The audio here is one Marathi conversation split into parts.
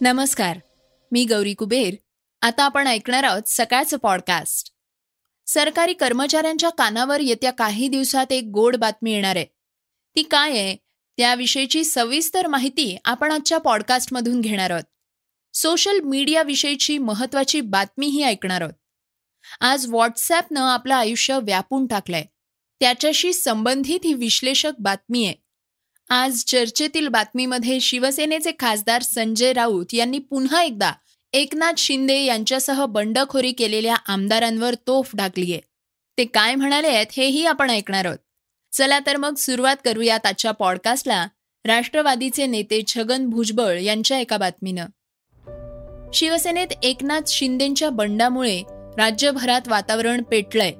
नमस्कार मी गौरी कुबेर. आता आपण ऐकणार आहोत सकाळचं पॉडकास्ट सरकारी कर्मचाऱ्यांच्या कानावर येत्या काही दिवसात एक गोड बातमी येणार आहे. ती काय आहे? त्याविषयीची सविस्तर माहिती आपण आजच्या पॉडकास्टमधून घेणार आहोत. सोशल मीडियाविषयीची महत्वाची बातमीही ऐकणार आहोत. आज व्हॉट्सॲपनं आपलं आयुष्य व्यापून टाकलंय. त्याच्याशी संबंधित ही विश्लेषक बातमी आहे. आज चर्चेतील बातमीमध्ये शिवसेनेचे खासदार संजय राऊत यांनी पुन्हा एकदा एकनाथ शिंदे यांच्यासह बंडखोरी केलेल्या आमदारांवर तोफ आहे. ते काय म्हणाले आहेत हेही आपण ऐकणार आहोत. चला तर मग सुरुवात करूयात आजच्या पॉडकास्टला. राष्ट्रवादीचे नेते छगन भुजबळ यांच्या एका बातमीनं. शिवसेनेत एकनाथ शिंदेच्या बंडामुळे राज्यभरात वातावरण पेटलंय.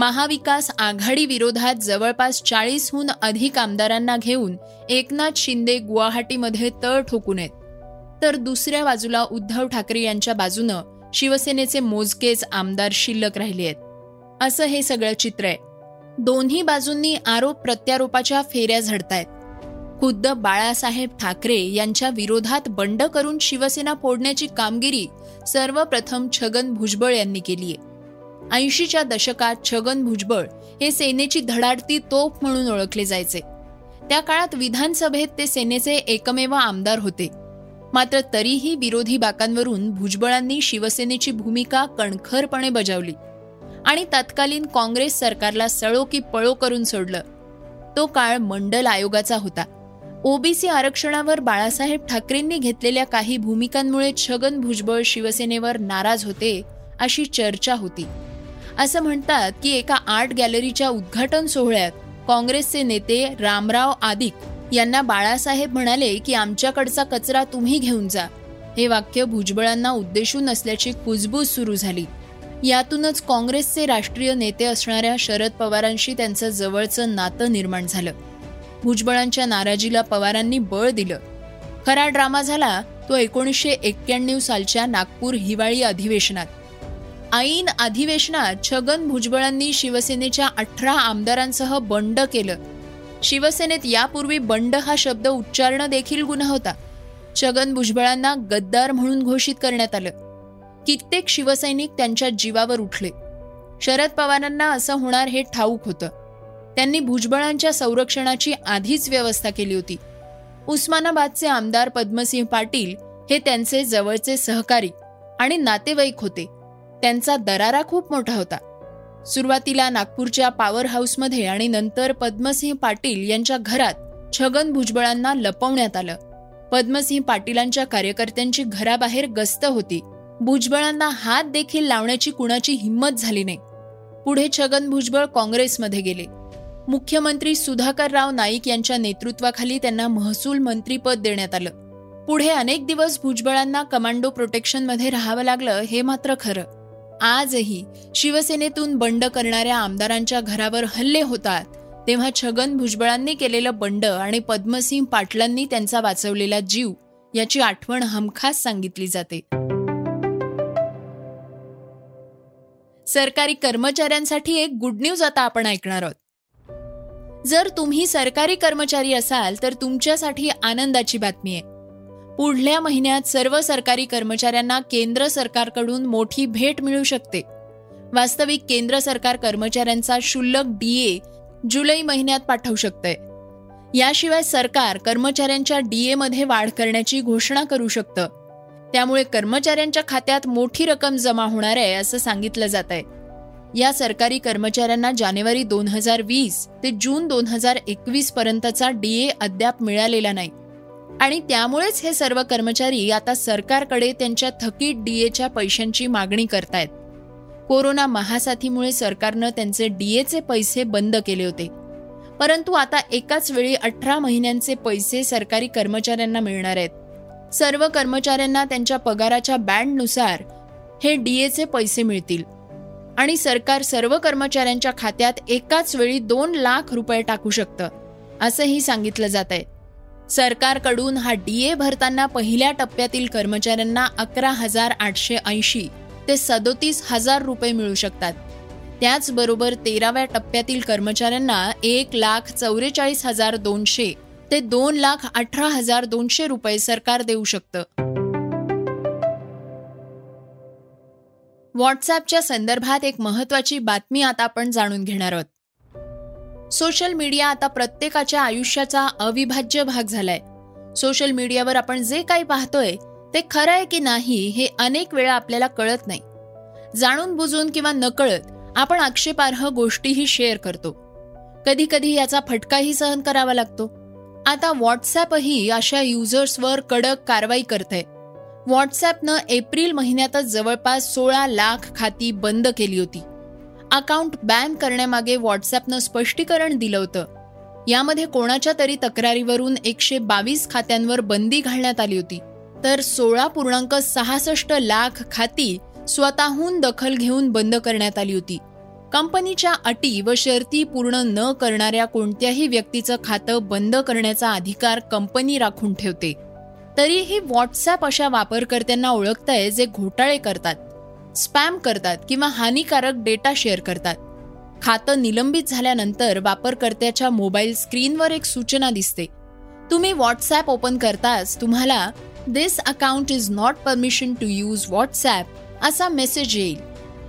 महाविकास आघाडी विरोधात जवळपास चाळीसहून अधिक आमदारांना घेऊन एकनाथ शिंदे गुवाहाटीमध्ये तळ ठोकून आहेत. तर दुसऱ्या बाजूला उद्धव ठाकरे यांच्या बाजूनं शिवसेनेचे मोजकेच आमदार शिल्लक राहिले आहेत. असं हे सगळं चित्र आहे. दोन्ही बाजूंनी आरोप प्रत्यारोपाच्या फेऱ्या झडतायत. खुद्द बाळासाहेब ठाकरे यांच्या विरोधात बंड करून शिवसेना फोडण्याची कामगिरी सर्वप्रथम छगन भुजबळ यांनी केली आहे ऐंशीच्या दशकात छगन भुजबळ हे सेनेची धडाडती तोफ म्हणून ओळखले जायचे. त्या काळात विधानसभेत ते सेनेचे एकमेव आमदार होते. मात्र तरीही विरोधी बाकांवरून भुजबळांनी शिवसेनेची भूमिका कणखरपणे बजावली आणि तत्कालीन काँग्रेस सरकारला सळो की पळो करून सोडलं. तो काळ मंडल आयोगाचा होता. ओबीसी आरक्षणावर बाळासाहेब ठाकरेंनी घेतलेल्या काही भूमिकांमुळे छगन भुजबळ शिवसेनेवर नाराज होते अशी चर्चा होती. असं म्हणतात की एका आर्ट गॅलरीच्या उद्घाटन सोहळ्यात काँग्रेसचे नेते रामराव आदिक यांना बाळासाहेब म्हणाले की आमच्याकडचा कचरा तुम्ही घेऊन जा. हे वाक्य भुजबळांना उद्देशून असल्याची कुजबूज सुरू झाली. यातूनच काँग्रेसचे राष्ट्रीय नेते असणाऱ्या शरद पवारांशी त्यांचं जवळचं नातं निर्माण झालं. भुजबळांच्या नाराजीला पवारांनी बळ दिलं. खरा ड्रामा झाला तो एकोणीसशे एक्क्याण्णव सालच्या नागपूर हिवाळी अधिवेशनात. ऐन अधिवेशनात छगन भुजबळांनी शिवसेनेच्या अठरा आमदारांसह बंड केलं. शिवसेनेत यापूर्वी बंड हा शब्द उच्चारणं देखील गुन्हा होता. छगन भुजबळांना गद्दार म्हणून घोषित करण्यात आलं. कित्येक शिवसैनिक त्यांच्या जीवावर उठले. शरद पवारांना असं होणार हे ठाऊक होतं. त्यांनी भुजबळांच्या संरक्षणाची आधीच व्यवस्था केली होती. उस्मानाबादचे आमदार पद्मसिंह पाटील हे त्यांचे जवळचे सहकारी आणि नातेवाईक होते. त्यांचा दरारा खूप मोठा होता. सुरुवातीला नागपूरच्या पॉवर हाऊसमध्ये आणि नंतर पद्मसिंह पाटील यांच्या घरात छगन भुजबळांना लपवण्यात आलं. पद्मसिंह पाटीलांच्या कार्यकर्त्यांची घराबाहेर गस्त होती. भुजबळांना हात देखील लावण्याची कुणाची हिंमत झाली नाही. पुढे छगन भुजबळ काँग्रेसमध्ये गेले. मुख्यमंत्री सुधाकर राव नाईक यांच्या नेतृत्वाखाली त्यांना महसूल मंत्रीपद देण्यात आलं. पुढे अनेक दिवस भुजबळांना कमांडो प्रोटेक्शनमध्ये राहावं लागलं हे मात्र खरं. आजही शिवसेनेतून बंड करणाऱ्या आमदारांच्या घरावर हल्ले होतात. तेव्हा छगन भुजबळांनी केलेलं बंड आणि पद्मसिंह पाटलांनी त्यांचा वाचवलेला जीव याची आठवण हमखास सांगितली जाते. सरकारी कर्मचाऱ्यांसाठी एक गुड न्यूज आता आपण ऐकणार आहोत. जर तुम्ही सरकारी कर्मचारी असाल तर तुमच्यासाठी आनंदाची बातमी आहे. पुढल्या महिन्यात सर्व सरकारी कर्मचाऱ्यांना केंद्र सरकारकडून मोठी भेट मिळू शकते. वास्तविक केंद्र सरकार कर्मचाऱ्यांचा शुल्लक डीए जुलै महिन्यात पाठवू शकते याशिवाय सरकार कर्मचाऱ्यांच्या डीए मध्ये वाढ करण्याची घोषणा करू शकतं. त्यामुळे कर्मचाऱ्यांच्या खात्यात मोठी रक्कम जमा होणार आहे असं सांगितलं जात आहे या सरकारी कर्मचाऱ्यांना जानेवारी दोन हजार वीस ते जून दोन हजार एकवीस पर्यंतचा डीए अद्याप मिळालेला नाही. आणि त्यामुळेच हे सर्व कर्मचारी आता सरकारकडे त्यांच्या थकीत डीएच्या पैशांची मागणी करतायत. कोरोना महासाथीमुळे सरकारनं त्यांचे डीएचे पैसे बंद केले होते. परंतु आता एकाच वेळी अठरा महिन्यांचे पैसे सरकारी कर्मचाऱ्यांना मिळणार आहेत. सर्व कर्मचाऱ्यांना त्यांच्या पगाराच्या बँडनुसार हे डीएचे पैसे मिळतील. आणि सरकार सर्व कर्मचाऱ्यांच्या खात्यात एकाच वेळी दोन लाख रुपये टाकू शकतं असंही सांगितलं जात आहे सरकारकडून हा डीए भरताना पहिल्या टप्प्यातील कर्मचाऱ्यांना अकरा हजार आठशे ऐंशी ते सदोतीस हजार रुपये मिळू शकतात. त्याचबरोबर तेराव्या टप्प्यातील कर्मचाऱ्यांना एक लाख चौवेचाळीस हजार दोनशे ते दोन लाख अठरा हजार दोनशे रुपये सरकार देऊ शकतं. व्हॉट्सॲपच्या संदर्भात एक महत्वाची बातमी आता आपण जाणून घेणार आहोत. सोशल मीडिया आता प्रत्येकाच्या आयुष्याचा अविभाज्य भाग झालाय. सोशल मीडियावर आपण जे काही पाहतोय ते खरं आहे की नाही हे अनेक वेळा आपल्याला कळत नाही. जाणून बुजून किंवा नकळत आपण आक्षेपार्ह गोष्टीही शेअर करतो. कधी कधी याचा फटकाही सहन करावा लागतो. आता व्हॉट्सॲपही अशा युजर्सवर कडक कारवाई करते व्हॉट्सॲपनं एप्रिल महिन्यातच जवळपास सोळा लाख खाती बंद केली होती. अकाउंट बॅन करण्यामागे व्हॉट्सॲपनं स्पष्टीकरण दिलं होतं. यामध्ये कोणाच्या तरी तक्रारीवरून एकशे बावीस खात्यांवर बंदी घालण्यात आली होती. तर सोळा पूर्णांक सहासष्ट लाख खाती स्वतःहून दखल घेऊन बंद करण्यात आली होती. कंपनीच्या अटी व शर्ती पूर्ण न करणाऱ्या कोणत्याही व्यक्तीचं खातं बंद करण्याचा अधिकार कंपनी राखून ठेवते. तरीही व्हॉट्सॲप अशा वापरकर्त्यांना ओळखतंय जे घोटाळे करतात. स्पॅम करतात किंवा हानिकारक डेटा शेअर करतात. खातं निलंबित झाल्यानंतर वापरकर्त्याच्या मोबाईल स्क्रीनवर एक सूचना दिसते. तुम्ही व्हॉट्सॲप ओपन करताच तुम्हाला this account is not permission to use WhatsApp असा मेसेज येईल.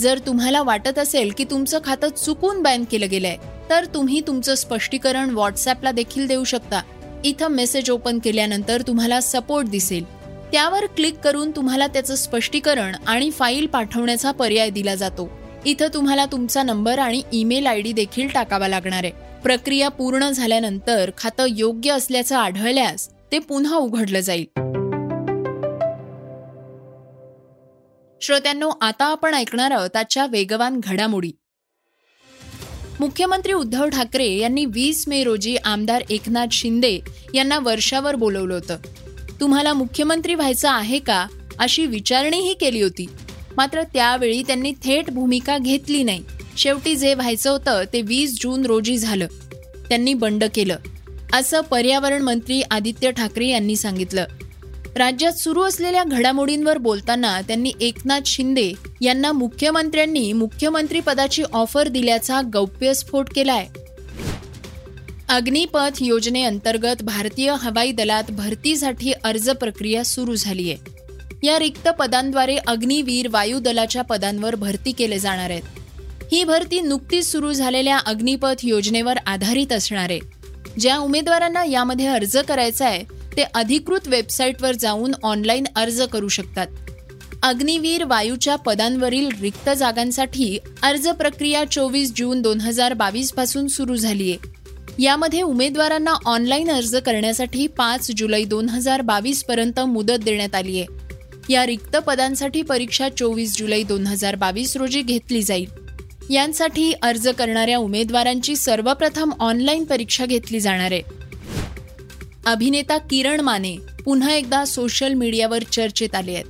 जर तुम्हाला वाटत असेल की तुमचं खातं चुकून बॅन केलं गेलंय तर तुम्ही तुमचं स्पष्टीकरण व्हॉट्सॲपला देखील देऊ शकता. इथं मेसेज ओपन केल्यानंतर तुम्हाला सपोर्ट दिसेल. त्यावर क्लिक करून तुम्हाला त्याचं स्पष्टीकरण आणि फाईल पाठवण्याचा पर्याय दिला जातो. इथं तुम्हाला तुमचा नंबर आणि ईमेल आय डी देखील टाकावा लागणार आहे. प्रक्रिया पूर्ण झाल्यानंतर खातं योग्य असल्याचं आढळल्यास ते पुन्हा उघडलं जाईल. श्रोत्यांनो आता आपण ऐकणार आहोत त्याच्या वेगवान घडामोडी. मुख्यमंत्री उद्धव ठाकरे यांनी वीस मे रोजी आमदार एकनाथ शिंदे यांना वर्षावर बोलवलं होतं. तुम्हाला मुख्यमंत्री व्हायचं आहे का अशी विचारणीही केली होती. मात्र त्यावेळी त्यांनी थेट भूमिका घेतली नाही. शेवटी जे व्हायचं होतं ते वीस जून रोजी झालं. त्यांनी बंड केलं. असं पर्यावरण मंत्री आदित्य ठाकरे यांनी सांगितलं. राज्यात सुरू असलेल्या घडामोडींवर बोलताना त्यांनी एकनाथ शिंदे यांना मुख्यमंत्र्यांनी मुख्यमंत्री पदाची ऑफर दिल्याचा गौप्यस्फोट केलाय. अग्निपथ योजनेअंतर्गत भारतीय हवाई दलात भरतीसाठी अर्ज प्रक्रिया सुरू झाली आहे या रिक्त पदांद्वारे अग्निवीर वायुदलाच्या पदांवर भरती केले जाणार आहेत. ही भरती नुकतीच सुरू झालेल्या अग्निपथ योजनेवर आधारित असणार आहे. ज्या उमेदवारांना यामध्ये अर्ज करायचा आहे ते अधिकृत वेबसाईटवर जाऊन ऑनलाईन अर्ज करू शकतात. अग्निवीर वायूच्या पदांवरील रिक्त जागांसाठी अर्ज प्रक्रिया चोवीस जून दोन हजार बावीसपासून सुरू झाली आहे यामध्ये उमेदवारांना ऑनलाईन अर्ज करण्यासाठी पाच जुलै दोन हजार बावीस पर्यंत मुदत देण्यात आली आहे. या रिक्त पदांसाठी परीक्षा चोवीस जुलै दोन हजार बावीस रोजी घेतली जाईल. यांसाठी अर्ज करणाऱ्या उमेदवारांची सर्वप्रथम ऑनलाईन परीक्षा घेतली जाणार आहे. अभिनेता किरण माने पुन्हा एकदा सोशल मीडियावर चर्चेत आले आहेत.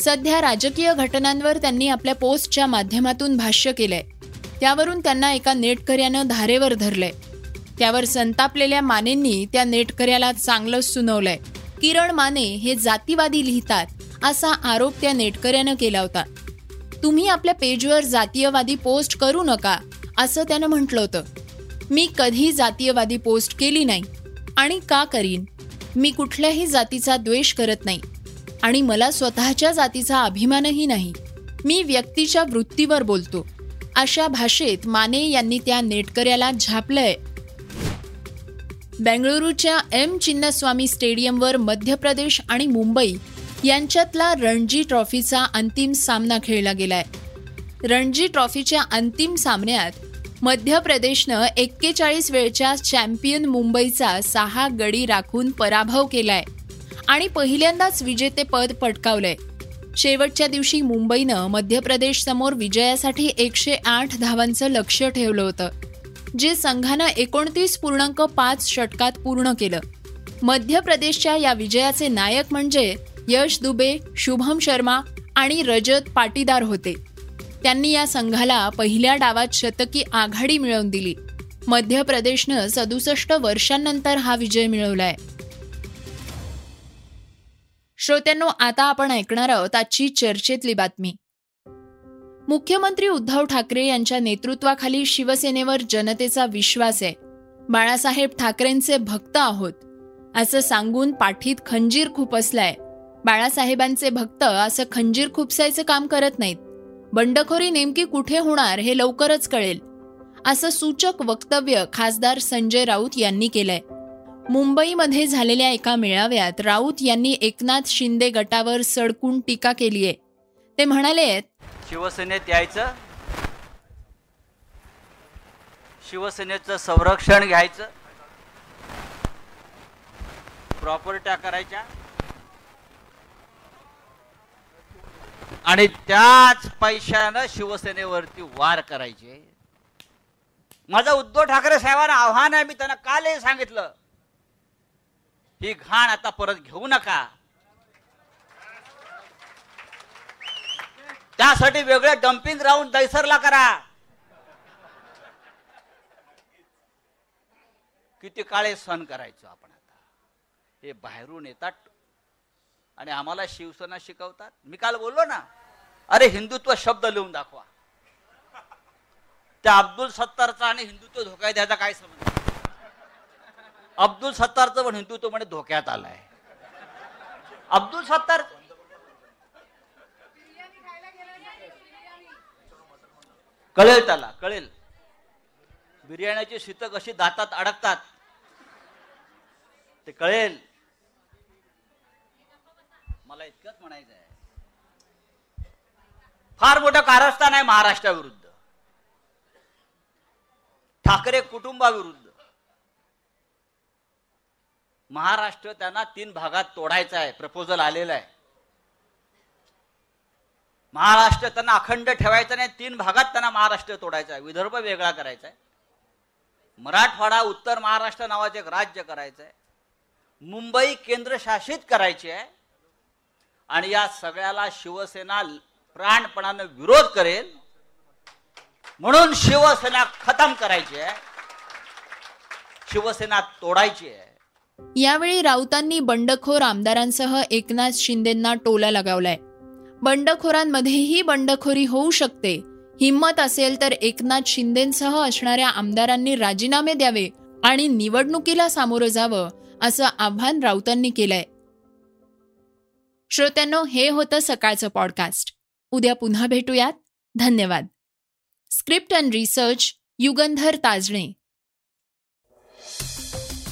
सध्या राजकीय घटनांवर त्यांनी आपल्या पोस्टच्या माध्यमातून भाष्य केलंय. त्यावरून त्यांना एका नेटकऱ्यानं धारेवर धरलंय. त्यावर संतापलेल्या मानेंनी त्या नेटकऱ्याला चांगलं सुनवलंय. किरण माने हे जातीवादी लिहितात असा आरोप त्या नेटकऱ्यानं केला होता. तुम्ही आपल्या पेजवर जातीयवादी पोस्ट करू नका असं त्यानं म्हटलं होतं. मी कधी जातीयवादी पोस्ट केली नाही आणि का करीन? मी कुठल्याही जातीचा द्वेष करत नाही आणि मला स्वतःच्या जातीचा अभिमानही नाही. मी व्यक्तीच्या वृत्तीवर बोलतो. अशा भाषेत माने यांनी त्या नेटकऱ्याला झापलंय. बेंगळुरूच्या एम चिन्नस्वामी स्टेडियमवर मध्य प्रदेश आणि मुंबई यांच्यातला रणजी ट्रॉफीचा अंतिम सामना खेळला गेलाय. रणजी ट्रॉफीच्या अंतिम सामन्यात मध्य प्रदेशनं एक्केचाळीस वेळच्या चॅम्पियन मुंबईचा सहा गडी राखून पराभव केलाय आणि पहिल्यांदाच विजेतेपद पटकावलंय. शेवटच्या दिवशी मुंबईनं मध्य प्रदेश समोर विजयासाठी एकशे आठ धावांचं लक्ष ठेवलं होतं. जे संघानं एकोणतीस पूर्णांक पाच षटकात पूर्ण केलं. मध्य प्रदेशच्या या विजयाचे नायक म्हणजे यश दुबे शुभम शर्मा आणि रजत पाटीदार होते. त्यांनी या संघाला पहिल्या डावात शतकी आघाडी मिळवून दिली. मध्य प्रदेशनं सदुसष्ट वर्षांनंतर हा विजय मिळवलाय. श्रोत्यांनो आता आपण ऐकणार आहोत आजची चर्चेतली बातमी. मुख्यमंत्री उद्धव ठाकरे यांच्या नेतृत्वाखाली शिवसेनेवर जनतेचा विश्वास आहे. बाळासाहेब ठाकरेंचे भक्त आहोत. असं सांगून पाठीत खंजीर खुपसलाय बाळासाहेबांचे भक्त असं खंजीर खुपसायचं काम करत नाहीत. बंडखोरी नेमकी कुठे होणार हे लवकरच कळेल. असं सूचक वक्तव्य खासदार संजय राऊत यांनी केलंय. मुंबईमध्ये झालेल्या एका मेळाव्यात राऊत यांनी एकनाथ शिंदे गटावर सडकून टीका केलीय. ते म्हणाले शिवसेनेत यायचं. शिवसेनेचं संरक्षण घ्यायचं. प्रॉपर्ट्या करायच्या आणि त्याच पैशानं शिवसेनेवरती वार करायचे. माझं उद्धव ठाकरे साहेबांना आव्हान आहे मी त्यांना कालही सांगितलं. ही घाण आता परत घेऊ नका. त्यासाठी वेगळे डम्पिंग ग्राउंड दैसरला करा. किती काळे सण करायचो आपण आता. हे बाहेरून येतात आणि आम्हाला शिवसेना शिकवतात. मी काल बोललो ना अरे हिंदुत्व शब्द लिहून दाखवा. त्या अब्दुल सत्तारचा आणि हिंदुत्व धोका द्यायचा काय समज अब्दुल सत्तारचं पण हिंदुत्व म्हणे धोक्यात आलाय. अब्दुल सत्तार कळेल त्याला कळेल. बिर्याण्याची शीत कशी दातात अडकतात. ते कळेल. मला इतकंच म्हणायचं आहे. फार मोठं कारस्थान आहे महाराष्ट्राविरुद्ध. ठाकरे कुटुंबाविरुद्ध. महाराष्ट्र त्यांना तीन भागात तोडायचा आहे प्रपोजल आलेला आहे. महाराष्ट्र त्यांना अखंड ठेवायचा नाही तीन भागात त्यांना महाराष्ट्र तोडायचा आहे. विदर्भ वेगळा करायचा आहे. मराठवाडा उत्तर महाराष्ट्र नावाचे एक राज्य करायचं आहे. मुंबई केंद्रशासित करायची आहे. आणि या सगळ्याला शिवसेना प्राणपणानं विरोध करेल. म्हणून शिवसेना खतम करायची आहे. शिवसेना तोडायची आहे. यावेळी राऊतांनी बंडखोर आमदारांसह एकनाथ शिंदेंना टोला लगावलाय. बंडखोरांमध्येही बंडखोरी होऊ शकते. हिंमत असेल तर एकनाथ शिंदेंसह असणाऱ्या आमदारांनी राजीनामे द्यावे आणि निवडणुकीला सामोरं जावं असं आव्हान राऊतांनी केलंय. श्रोत्यांनो हे होतं सकाळचं पॉडकास्ट उद्या पुन्हा भेटूयात. धन्यवाद. Script and research Yugandhar Tajne.